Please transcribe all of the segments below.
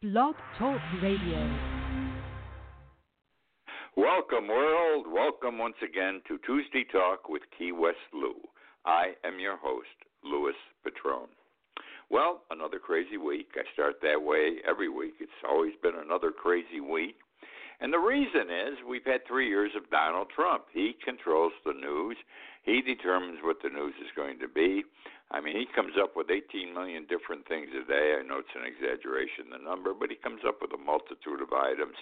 Blog Talk Radio. Welcome, world. Welcome once again to Tuesday Talk with Key West Lou. I am your host, Louis Petrone. Well, another crazy week. I start that way every week. It's always been another crazy week. And the reason is we've had three years of Donald Trump. He controls the news. He determines what the news is going to be. I mean, he comes up with 18 million different things a day. I know it's an exaggeration, the number, but he comes up with a multitude of items,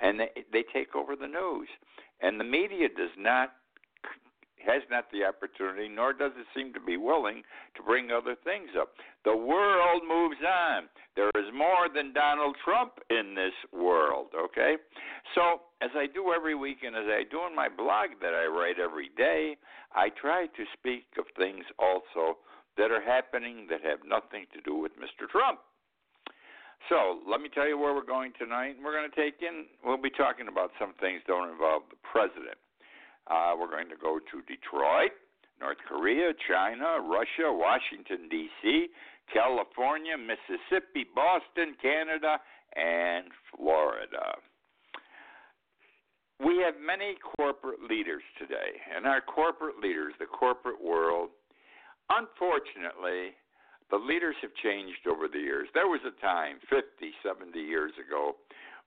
and they they take over the news. And the media does not has not the opportunity, nor does it seem to be willing to bring other things up. The world moves on. There is more than Donald Trump in this world, okay? So, as I do every week and as I do in my blog that I write every day, I try to speak of things also that are happening that have nothing to do with Mr. Trump. So let me tell you where we're going tonight. We're going to take in, we'll be talking about some things that don't involve the president. Uh, we're going to go to Detroit, North Korea, China, Russia, Washington, D.C., California, Mississippi, Boston, Canada, and Florida. We have many corporate leaders today, and our corporate leaders, the corporate world, unfortunately, the leaders have changed over the years. There was a time, 50, 70 years ago,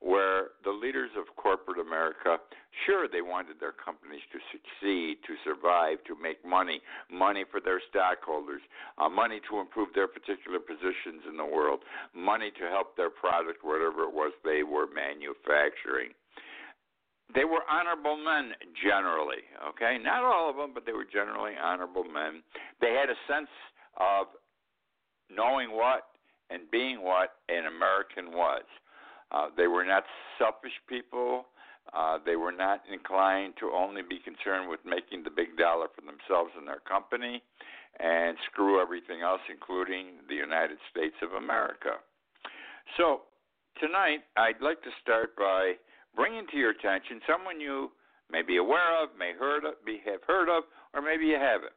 where the leaders of corporate America, sure, they wanted their companies to succeed, to survive, to make money, money for their stockholders, uh, money to improve their particular positions in the world, money to help their product, whatever it was they were manufacturing. They were honorable men generally, okay? Not all of them, but they were generally honorable men. They had a sense of knowing what and being what an American was. Uh, they were not selfish people. Uh, they were not inclined to only be concerned with making the big dollar for themselves and their company and screw everything else, including the United States of America. So, tonight, I'd like to start by bringing to your attention someone you may be aware of, may heard of, be, have heard of, or maybe you haven't.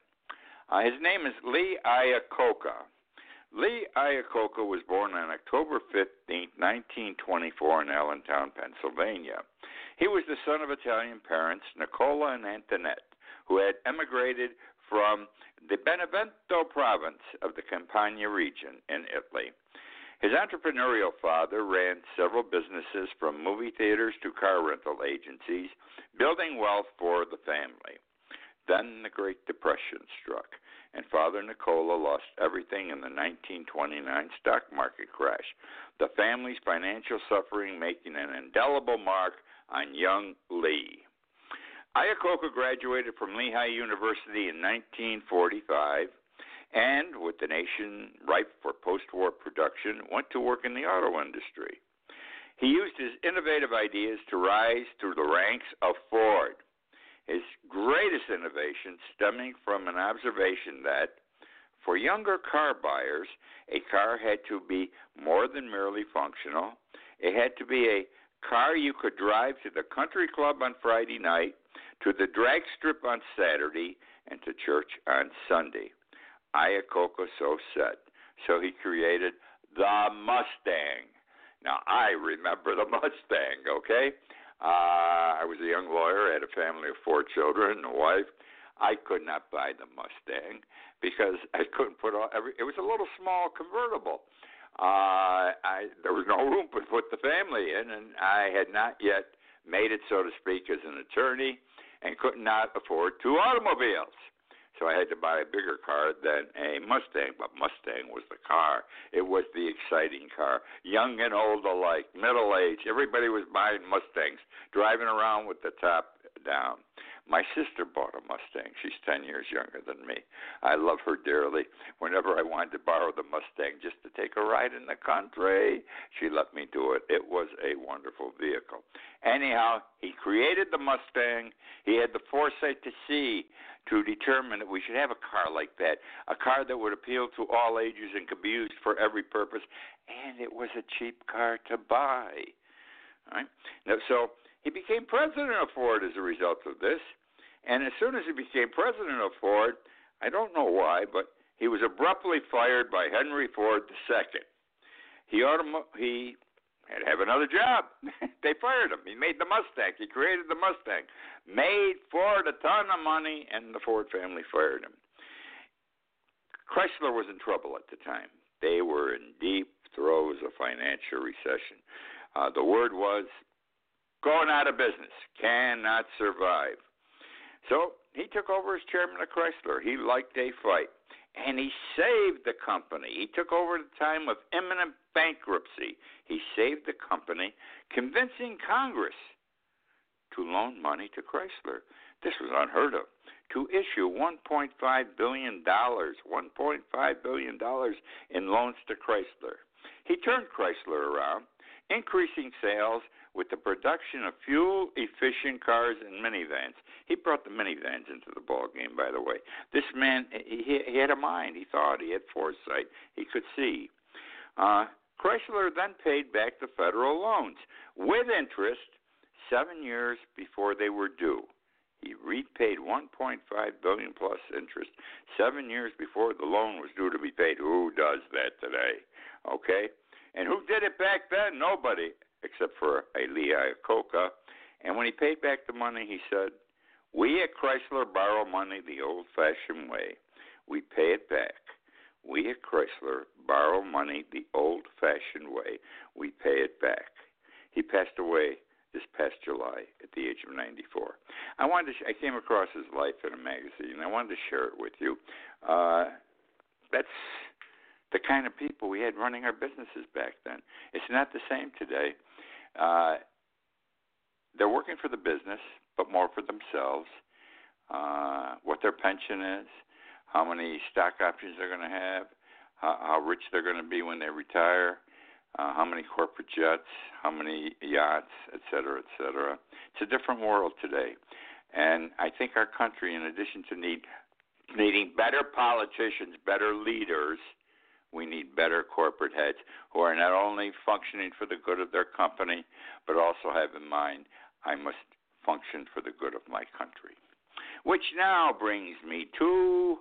Uh, his name is Lee Iacocca. Lee Iacocca was born on October 15, 1924, in Allentown, Pennsylvania. He was the son of Italian parents, Nicola and Antoinette, who had emigrated from the Benevento province of the Campania region in Italy. His entrepreneurial father ran several businesses from movie theaters to car rental agencies, building wealth for the family. Then the Great Depression struck and Father Nicola lost everything in the 1929 stock market crash, the family's financial suffering making an indelible mark on young Lee. Iacocca graduated from Lehigh University in 1945 and, with the nation ripe for post war production, went to work in the auto industry. He used his innovative ideas to rise through the ranks of Ford his greatest innovation stemming from an observation that for younger car buyers, a car had to be more than merely functional. It had to be a car you could drive to the country club on Friday night, to the drag strip on Saturday, and to church on Sunday. Iacocca so said. So he created the Mustang. Now, I remember the Mustang, okay? Uh, I was a young lawyer, had a family of four children, and a wife. I could not buy the Mustang because I couldn't put all every. It was a little small convertible. Uh, I there was no room to put the family in, and I had not yet made it, so to speak, as an attorney, and could not afford two automobiles. So I had to buy a bigger car than a Mustang, but Mustang was the car. It was the exciting car. Young and old alike, middle age, everybody was buying Mustangs, driving around with the top down. My sister bought a Mustang. She's 10 years younger than me. I love her dearly. Whenever I wanted to borrow the Mustang just to take a ride in the country, she let me do it. It was a wonderful vehicle. Anyhow, he created the Mustang. He had the foresight to see, to determine that we should have a car like that, a car that would appeal to all ages and could be used for every purpose, and it was a cheap car to buy. All right? Now, so he became president of Ford as a result of this. And as soon as he became president of Ford, I don't know why, but he was abruptly fired by Henry Ford II. He, autom- he had to have another job. they fired him. He made the Mustang. He created the Mustang. Made Ford a ton of money, and the Ford family fired him. Chrysler was in trouble at the time. They were in deep throes of financial recession. Uh, the word was going out of business, cannot survive. So he took over as chairman of Chrysler. He liked a fight, and he saved the company. He took over at a time of imminent bankruptcy. He saved the company, convincing Congress to loan money to Chrysler. This was unheard of. To issue 1.5 billion dollars, 1.5 billion dollars in loans to Chrysler. He turned Chrysler around, increasing sales with the production of fuel efficient cars and minivans. He brought the minivans into the ball game, by the way. This man, he, he had a mind. He thought. He had foresight. He could see. Uh, Chrysler then paid back the federal loans with interest seven years before they were due. He repaid 1.5 billion plus interest seven years before the loan was due to be paid. Who does that today? Okay, and who did it back then? Nobody except for a Lee Iacocca. And when he paid back the money, he said, "We at Chrysler borrow money the old-fashioned way. We pay it back. We at Chrysler borrow money the old-fashioned way. We pay it back." He passed away this past July at the age of 94. I wanted to. Sh- I came across his life in a magazine. I wanted to share it with you. Uh, that's the kind of people we had running our businesses back then. It's not the same today. Uh, they're working for the business, but more for themselves. Uh, what their pension is, how many stock options they're going to have, how, how rich they're going to be when they retire uh, how many corporate jets, how many yachts, et cetera, et cetera. It's a different world today. And I think our country, in addition to need needing better politicians, better leaders, we need better corporate heads who are not only functioning for the good of their company, but also have in mind, I must function for the good of my country. Which now brings me to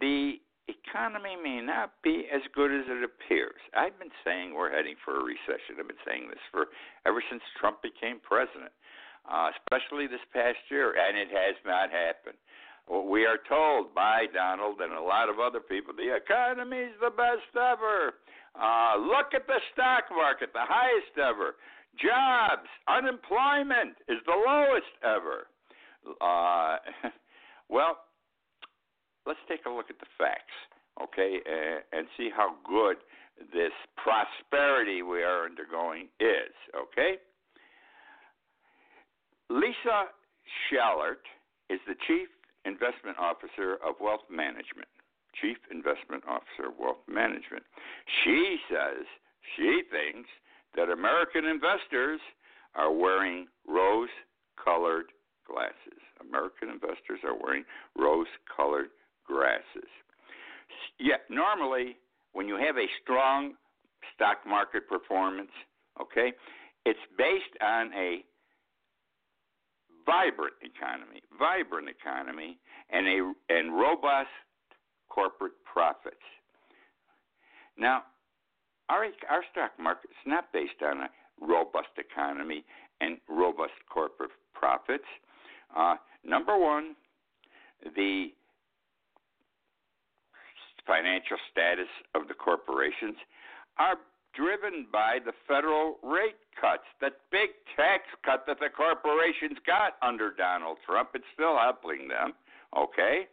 the economy may not be as good as it appears. I've been saying we're heading for a recession. I've been saying this for ever since Trump became president, uh, especially this past year, and it has not happened. We are told by Donald and a lot of other people the economy is the best ever. Uh, look at the stock market, the highest ever. Jobs, unemployment is the lowest ever. Uh, well, let's take a look at the facts, okay, and, and see how good this prosperity we are undergoing is, okay? Lisa Shalett is the Chief Investment Officer of Wealth Management. Chief Investment Officer of Wealth Management. She says she thinks that American investors are wearing rose colored glasses. American investors are wearing rose colored glasses. Yeah, normally when you have a strong stock market performance, okay, it's based on a vibrant economy, vibrant economy, and a and robust corporate profits. Now, our our stock market is not based on a robust economy and robust corporate profits. Uh, number one, the financial status of the corporations are driven by the federal rate cuts. That big tax cut that the corporations got under Donald Trump, it's still helping them. Okay,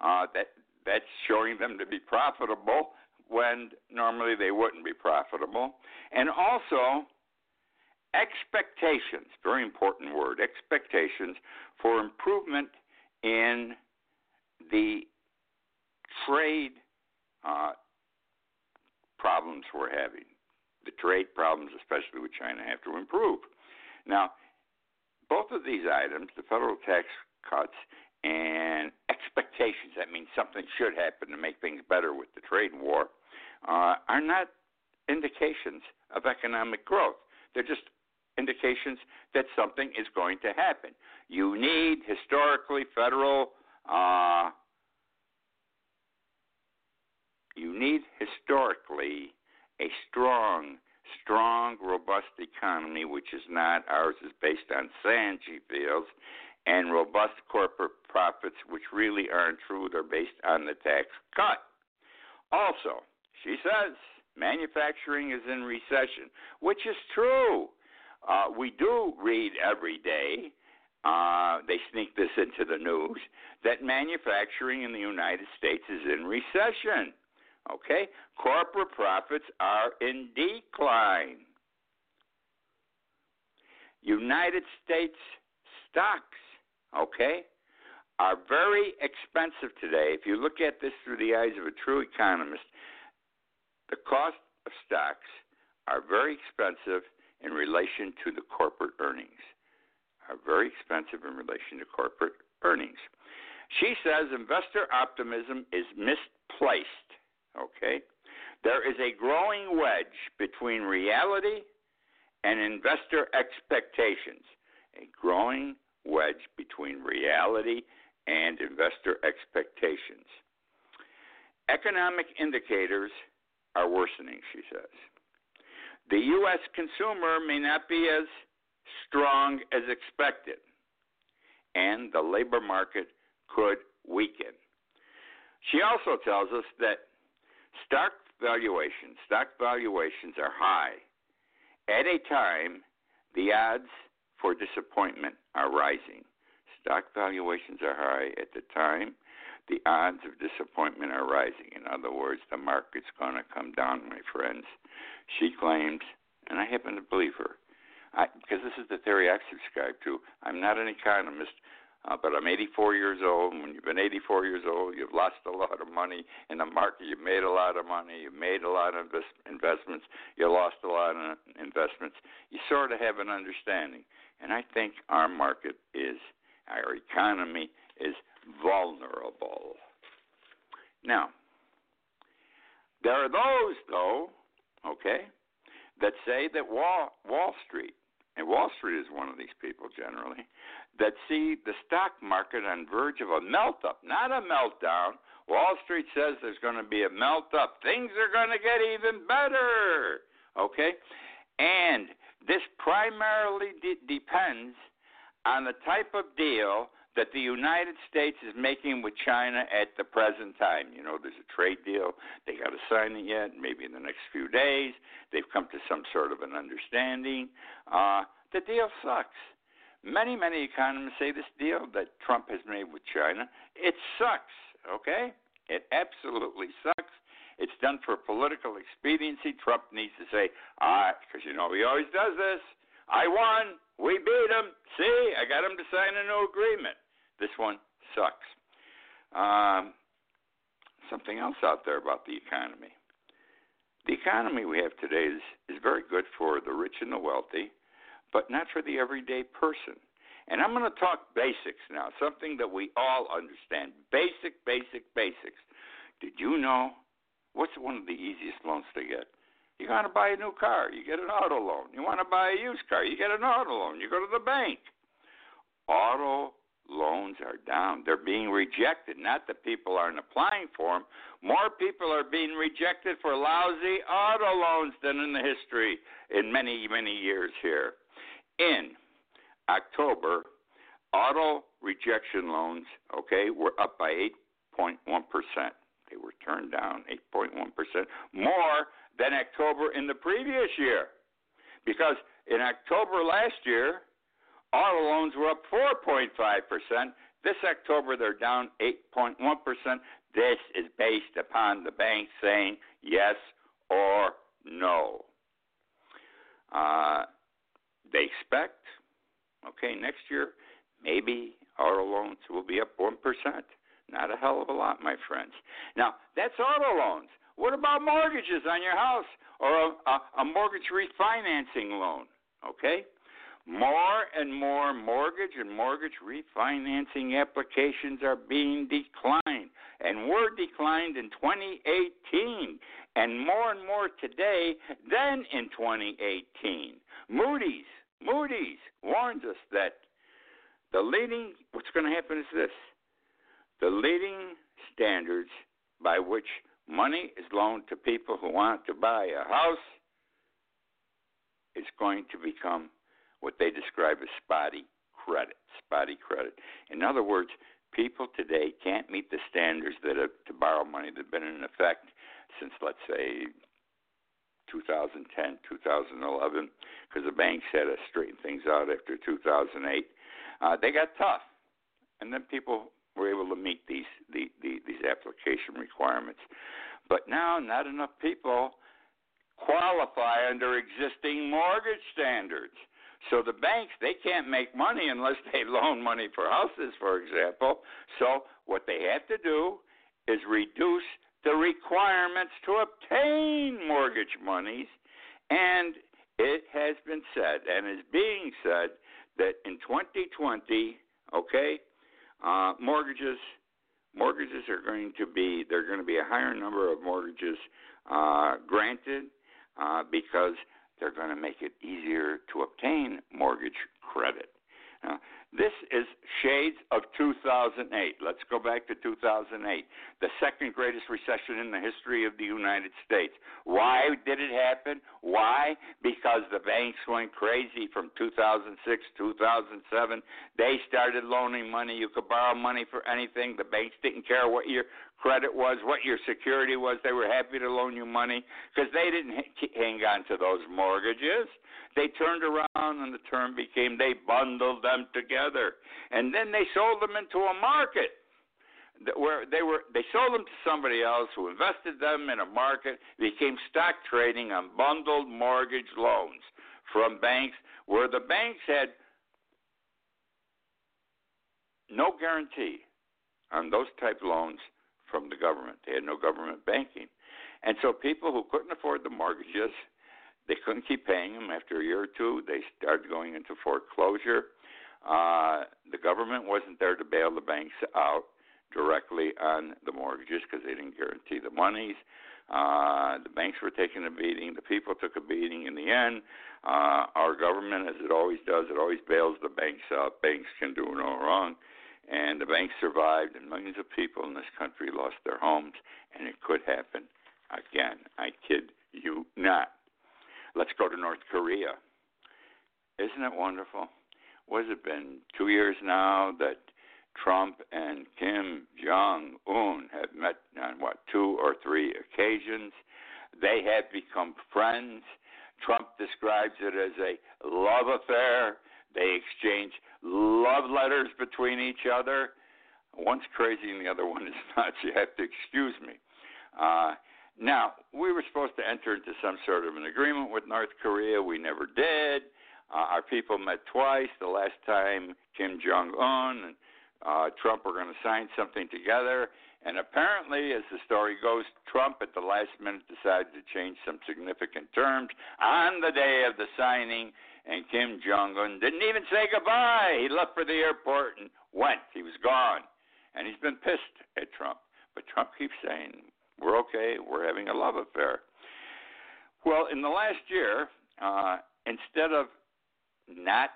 uh, that that's showing them to be profitable when normally they wouldn't be profitable, and also expectations. Very important word. Expectations for improvement in the trade uh, problems we're having. The trade problems, especially with China, have to improve. Now, both of these items, the federal tax cuts and expectations, that means something should happen to make things better with the trade war, uh, are not indications of economic growth. They're just indications that something is going to happen. You need historically federal uh, you need historically a strong, strong, robust economy, which is not. Ours is based on sand, she feels, and robust corporate profits, which really aren't true. They're based on the tax cut. Also, she says manufacturing is in recession, which is true. Uh, we do read every day, uh, they sneak this into the news, that manufacturing in the United States is in recession. Okay? Corporate profits are in decline. United States stocks, okay, are very expensive today. If you look at this through the eyes of a true economist, the cost of stocks are very expensive in relation to the corporate earnings. Are very expensive in relation to corporate earnings. She says investor optimism is misplaced. Okay? There is a growing wedge between reality and investor expectations. A growing wedge between reality and investor expectations. Economic indicators are worsening, she says. The U.S. consumer may not be as strong as expected, and the labor market could weaken. She also tells us that stock valuations, stock valuations are high. At a time, the odds for disappointment are rising. Stock valuations are high at the time. The odds of disappointment are rising. In other words, the market's going to come down, my friends. She claims, and I happen to believe her, because this is the theory I subscribe to. I'm not an economist, uh, but I'm 84 years old. When you've been 84 years old, you've lost a lot of money in the market. You've made a lot of money. You've made a lot of invest- investments. You lost a lot of investments. You sort of have an understanding. And I think our market is our economy is vulnerable. Now, there are those, though, okay, that say that Wall, Wall Street, and Wall Street is one of these people generally, that see the stock market on verge of a melt up, not a meltdown. Wall Street says there's going to be a melt up. Things are going to get even better. Okay? And this primarily de- depends on the type of deal that the United States is making with China at the present time. You know, there's a trade deal. They got to sign it yet. Maybe in the next few days, they've come to some sort of an understanding. Uh, the deal sucks. Many, many economists say this deal that Trump has made with China, it sucks. Okay, it absolutely sucks. It's done for political expediency. Trump needs to say, ah, because you know he always does this. I won. We beat him. See, I got him to sign a new agreement. This one sucks. Um, something else out there about the economy. The economy we have today is, is very good for the rich and the wealthy, but not for the everyday person. And I'm going to talk basics now, something that we all understand. Basic, basic, basics. Did you know what's one of the easiest loans to get? You want to buy a new car, you get an auto loan. You want to buy a used car, you get an auto loan. You go to the bank. Auto loans are down. They're being rejected. Not that people aren't applying for them. More people are being rejected for lousy auto loans than in the history in many, many years here. In October, auto rejection loans, okay, were up by 8.1%. They were turned down 8.1%, more than October in the previous year. Because in October last year, auto loans were up 4.5%. This October, they're down 8.1%. This is based upon the bank saying yes or no. Uh, they expect, okay, next year, maybe auto loans will be up 1%. Not a hell of a lot, my friends. Now, that's auto loans. What about mortgages on your house or a, a, a mortgage refinancing loan? Okay? More and more mortgage and mortgage refinancing applications are being declined and were declined in 2018 and more and more today than in 2018. Moody's, Moody's warns us that the leading what's going to happen is this. The leading standards by which money is loaned to people who want to buy a house, is going to become what they describe as spotty credit. Spotty credit. In other words, people today can't meet the standards that have to borrow money that have been in effect since, let's say, 2010, 2011, because the banks had to straighten things out after 2008. Uh, they got tough, and then people were able to meet these the, the, these application requirements. But now, not enough people qualify under existing mortgage standards. So the banks they can't make money unless they loan money for houses, for example. So what they have to do is reduce the requirements to obtain mortgage monies, and it has been said and is being said that in 2020, okay, uh, mortgages mortgages are going to be there are going to be a higher number of mortgages uh, granted uh, because they're going to make it easier to obtain mortgage credit. Now, this is shades of 2008. Let's go back to 2008, the second greatest recession in the history of the United States. Why did it happen? Why? Because the banks went crazy from 2006, 2007. They started loaning money. You could borrow money for anything. The banks didn't care what your credit was, what your security was. They were happy to loan you money because they didn't hang on to those mortgages. They turned around and the term became they bundled them together. And then they sold them into a market where they were they sold them to somebody else who invested them in a market became stock trading on bundled mortgage loans from banks where the banks had no guarantee on those type loans from the government. They had no government banking. And so people who couldn't afford the mortgages they couldn't keep paying them. After a year or two, they started going into foreclosure. Uh, the government wasn't there to bail the banks out directly on the mortgages because they didn't guarantee the monies. Uh, the banks were taking a beating. The people took a beating. In the end, uh, our government, as it always does, it always bails the banks out. Banks can do no wrong. And the banks survived, and millions of people in this country lost their homes, and it could happen again. I kid you not. Let's go to North Korea. Isn't it wonderful? What has it been? Two years now that Trump and Kim Jong Un have met on what, two or three occasions. They have become friends. Trump describes it as a love affair. They exchange love letters between each other. One's crazy and the other one is not. You have to excuse me. Uh, now, we were supposed to enter into some sort of an agreement with North Korea. We never did. Uh, our people met twice. The last time, Kim Jong Un and uh, Trump were going to sign something together. And apparently, as the story goes, Trump at the last minute decided to change some significant terms on the day of the signing. And Kim Jong Un didn't even say goodbye. He left for the airport and went. He was gone. And he's been pissed at Trump. But Trump keeps saying, we're okay. We're having a love affair. Well, in the last year, uh, instead of not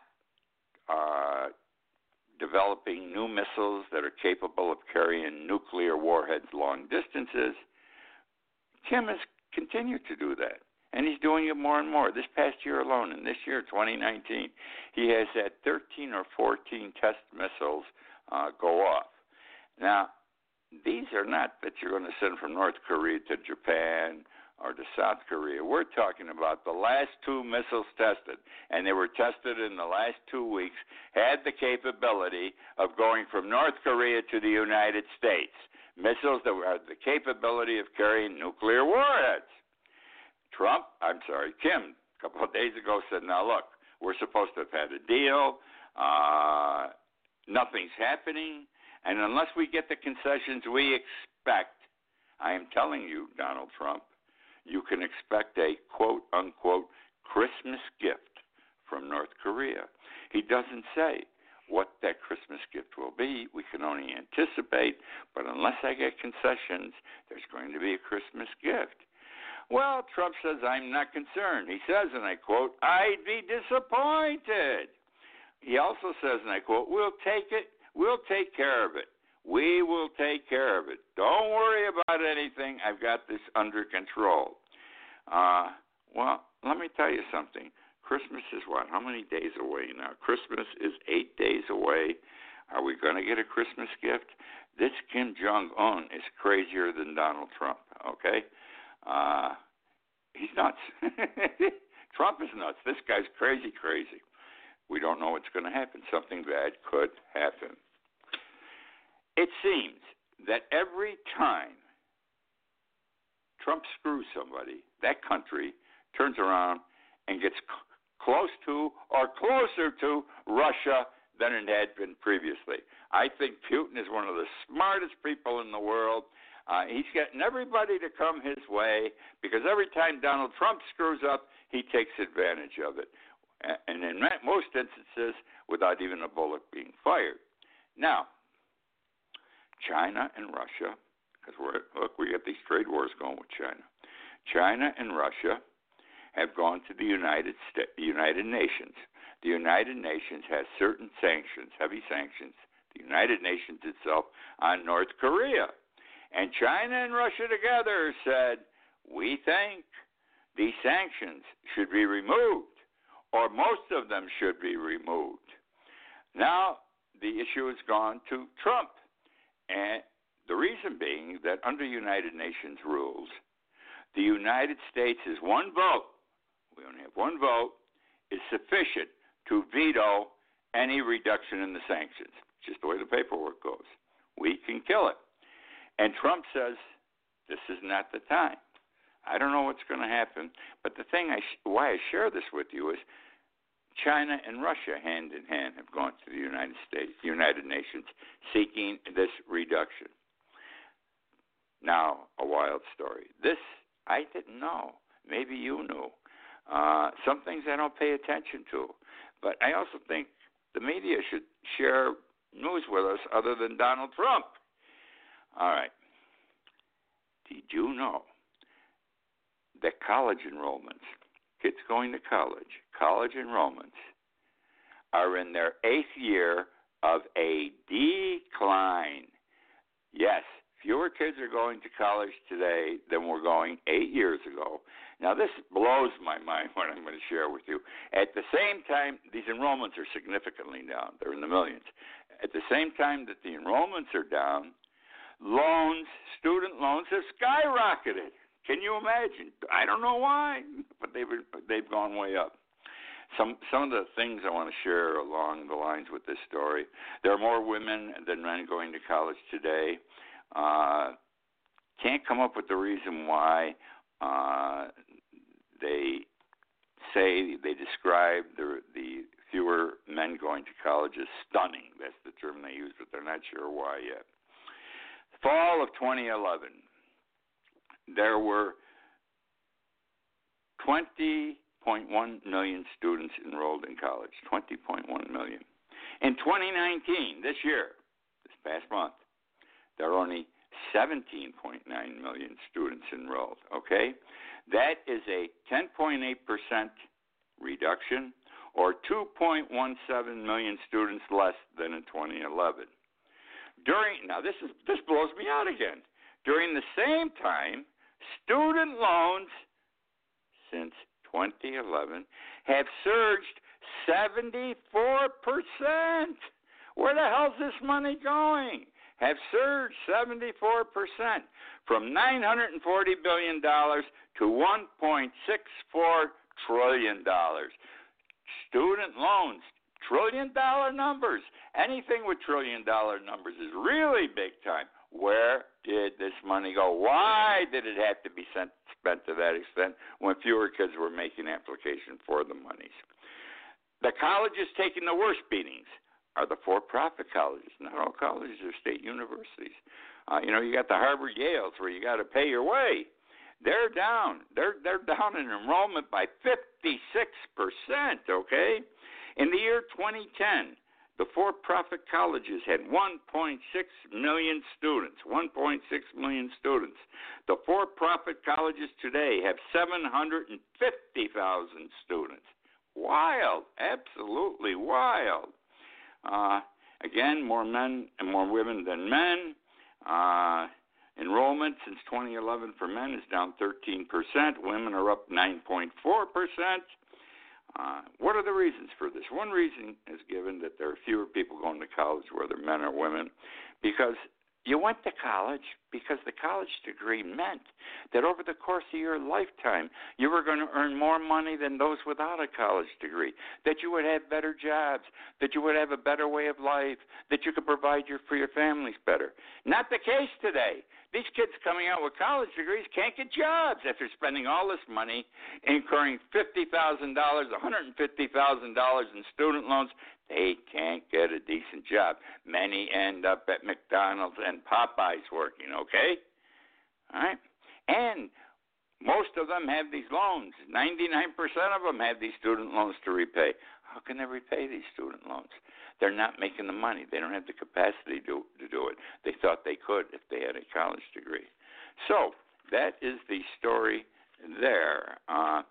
uh, developing new missiles that are capable of carrying nuclear warheads long distances, Kim has continued to do that. And he's doing it more and more. This past year alone, in this year, 2019, he has had 13 or 14 test missiles uh, go off. Now, these are not that you're going to send from North Korea to Japan or to South Korea. We're talking about the last two missiles tested, and they were tested in the last two weeks, had the capability of going from North Korea to the United States. Missiles that had the capability of carrying nuclear warheads. Trump, I'm sorry, Kim, a couple of days ago said, now look, we're supposed to have had a deal. Uh, nothing's happening. And unless we get the concessions we expect, I am telling you, Donald Trump, you can expect a quote unquote Christmas gift from North Korea. He doesn't say what that Christmas gift will be. We can only anticipate, but unless I get concessions, there's going to be a Christmas gift. Well, Trump says, I'm not concerned. He says, and I quote, I'd be disappointed. He also says, and I quote, we'll take it We'll take care of it. We will take care of it. Don't worry about anything. I've got this under control. Uh, well, let me tell you something. Christmas is what? How many days away now? Christmas is eight days away. Are we going to get a Christmas gift? This Kim Jong Un is crazier than Donald Trump. Okay, uh, he's nuts. Trump is nuts. This guy's crazy, crazy. We don't know what's going to happen. Something bad could happen. It seems that every time Trump screws somebody, that country turns around and gets c- close to or closer to Russia than it had been previously. I think Putin is one of the smartest people in the world. Uh, he's getting everybody to come his way because every time Donald Trump screws up, he takes advantage of it. And in most instances, without even a bullet being fired. Now, China and Russia, because we're look, we got these trade wars going with China. China and Russia have gone to the United States, United Nations. The United Nations has certain sanctions, heavy sanctions. The United Nations itself on North Korea, and China and Russia together said we think these sanctions should be removed, or most of them should be removed. Now the issue has gone to Trump and the reason being that under United Nations rules, the United States is one vote. We only have one vote is sufficient to veto any reduction in the sanctions. Just the way the paperwork goes. We can kill it. And Trump says this is not the time. I don't know what's going to happen, but the thing I why I share this with you is China and Russia, hand in hand, have gone to the United States, the United Nations, seeking this reduction. Now, a wild story. This I didn't know. Maybe you knew. Uh, some things I don't pay attention to, but I also think the media should share news with us other than Donald Trump. All right. Did you know that college enrollments kids going to college, college enrollments, are in their eighth year of a decline. Yes, fewer kids are going to college today than were going eight years ago. Now, this blows my mind what I'm going to share with you. At the same time, these enrollments are significantly down, they're in the millions. At the same time that the enrollments are down, loans, student loans, have skyrocketed. Can you imagine? I don't know why, but they've they've gone way up. Some some of the things I want to share along the lines with this story. There are more women than men going to college today. Uh, can't come up with the reason why. Uh, they say they describe the the fewer men going to college as stunning. That's the term they use, but they're not sure why yet. Fall of 2011 there were 20.1 million students enrolled in college. 20.1 million. In 2019, this year, this past month, there are only 17.9 million students enrolled. Okay? That is a 10.8% reduction or 2.17 million students less than in 2011. During now this is this blows me out again. During the same time, Student loans since 2011 have surged 74%. Where the hell's this money going? Have surged 74% from $940 billion to $1.64 trillion. Student loans, trillion dollar numbers. Anything with trillion dollar numbers is really big time. Where did this money go? Why did it have to be sent, spent to that extent when fewer kids were making application for the monies? The colleges taking the worst beatings are the for-profit colleges. Not all colleges are state universities. Uh, you know, you got the Harvard Yales where you got to pay your way. They're down. They're they're down in enrollment by 56 percent. Okay, in the year 2010, the for profit colleges had 1.6 million students. 1.6 million students. The for profit colleges today have 750,000 students. Wild, absolutely wild. Uh, Again, more men and more women than men. Uh, enrollment since 2011 for men is down 13%. Women are up 9.4%. Uh, what are the reasons for this? One reason is given that there are fewer people going to college, whether men or women, because you went to college because the college degree meant that over the course of your lifetime, you were going to earn more money than those without a college degree, that you would have better jobs, that you would have a better way of life, that you could provide your, for your families better. Not the case today. These kids coming out with college degrees can't get jobs after spending all this money, incurring $50,000, $150,000 in student loans. They can't get a decent job. Many end up at McDonald's and Popeyes working, okay? All right? And most of them have these loans. 99% of them have these student loans to repay. How can they repay these student loans? they're not making the money. They don't have the capacity to, to do it. They thought they could if they had a college degree. So that is the story there. Uh,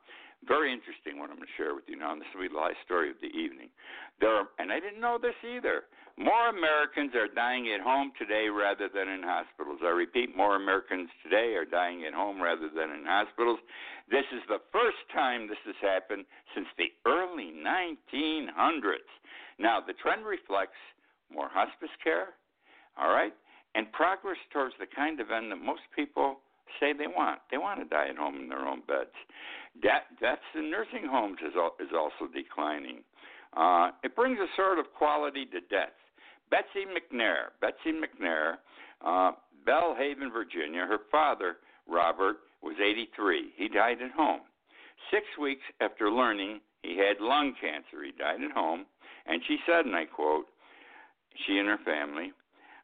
very interesting what I'm going to share with you now. And this will be the last story of the evening. There, are, and I didn't know this either. More Americans are dying at home today rather than in hospitals. I repeat, more Americans today are dying at home rather than in hospitals. This is the first time this has happened since the early 1900s. Now, the trend reflects more hospice care, all right, and progress towards the kind of end that most people say they want. They want to die at home in their own beds. Death, deaths in nursing homes is, is also declining. Uh, it brings a sort of quality to death. Betsy McNair, Betsy McNair, uh, Belle Haven, Virginia. Her father, Robert, was 83. He died at home. Six weeks after learning he had lung cancer, he died at home. And she said, and I quote, she and her family,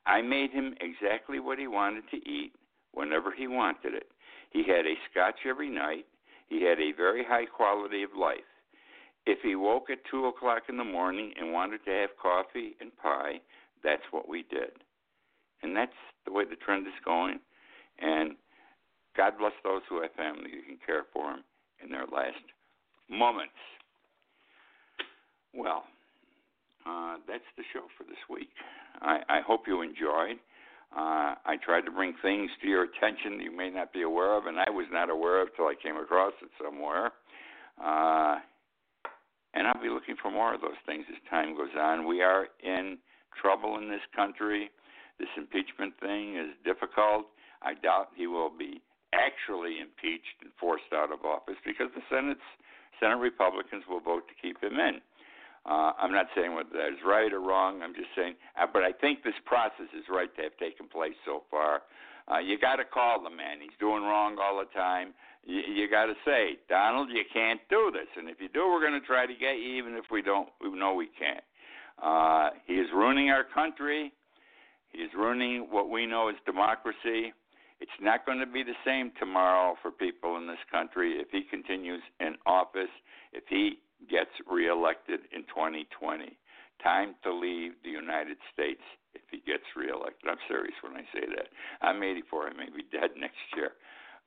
I made him exactly what he wanted to eat whenever he wanted it. He had a scotch every night. He had a very high quality of life. If he woke at 2 o'clock in the morning and wanted to have coffee and pie, that's what we did. And that's the way the trend is going. And God bless those who have family who can care for them in their last moments. Well, uh, that's the show for this week. I, I hope you enjoyed. Uh, I tried to bring things to your attention you may not be aware of, and I was not aware of till I came across it somewhere. Uh, and I'll be looking for more of those things as time goes on. We are in trouble in this country. This impeachment thing is difficult. I doubt he will be actually impeached and forced out of office because the Senate's Senate Republicans will vote to keep him in. Uh, I'm not saying whether that is right or wrong. I'm just saying, uh, but I think this process is right to have taken place so far. Uh, you got to call the man. He's doing wrong all the time. You, you got to say, Donald, you can't do this. And if you do, we're going to try to get you, even if we don't. We know we can't. Uh, he is ruining our country. He is ruining what we know as democracy. It's not going to be the same tomorrow for people in this country if he continues in office. If he gets reelected in 2020. Time to leave the United States if he gets reelected. I'm serious when I say that. I'm 84. I may be dead next year,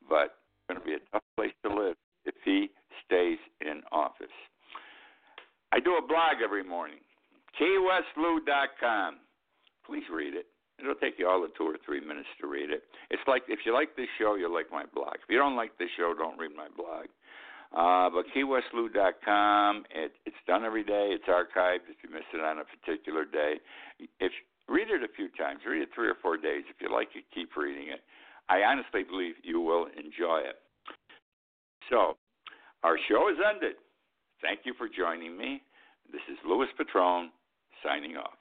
but it's going to be a tough place to live if he stays in office. I do a blog every morning, keywestlou.com. Please read it. It'll take you all of two or three minutes to read it. It's like if you like this show, you'll like my blog. If you don't like this show, don't read my blog. Uh, but keywestlou.com, it, it's done every day. It's archived if you miss it on a particular day. If read it a few times, read it three or four days. If you like it, keep reading it. I honestly believe you will enjoy it. So, our show is ended. Thank you for joining me. This is Louis Petrone signing off.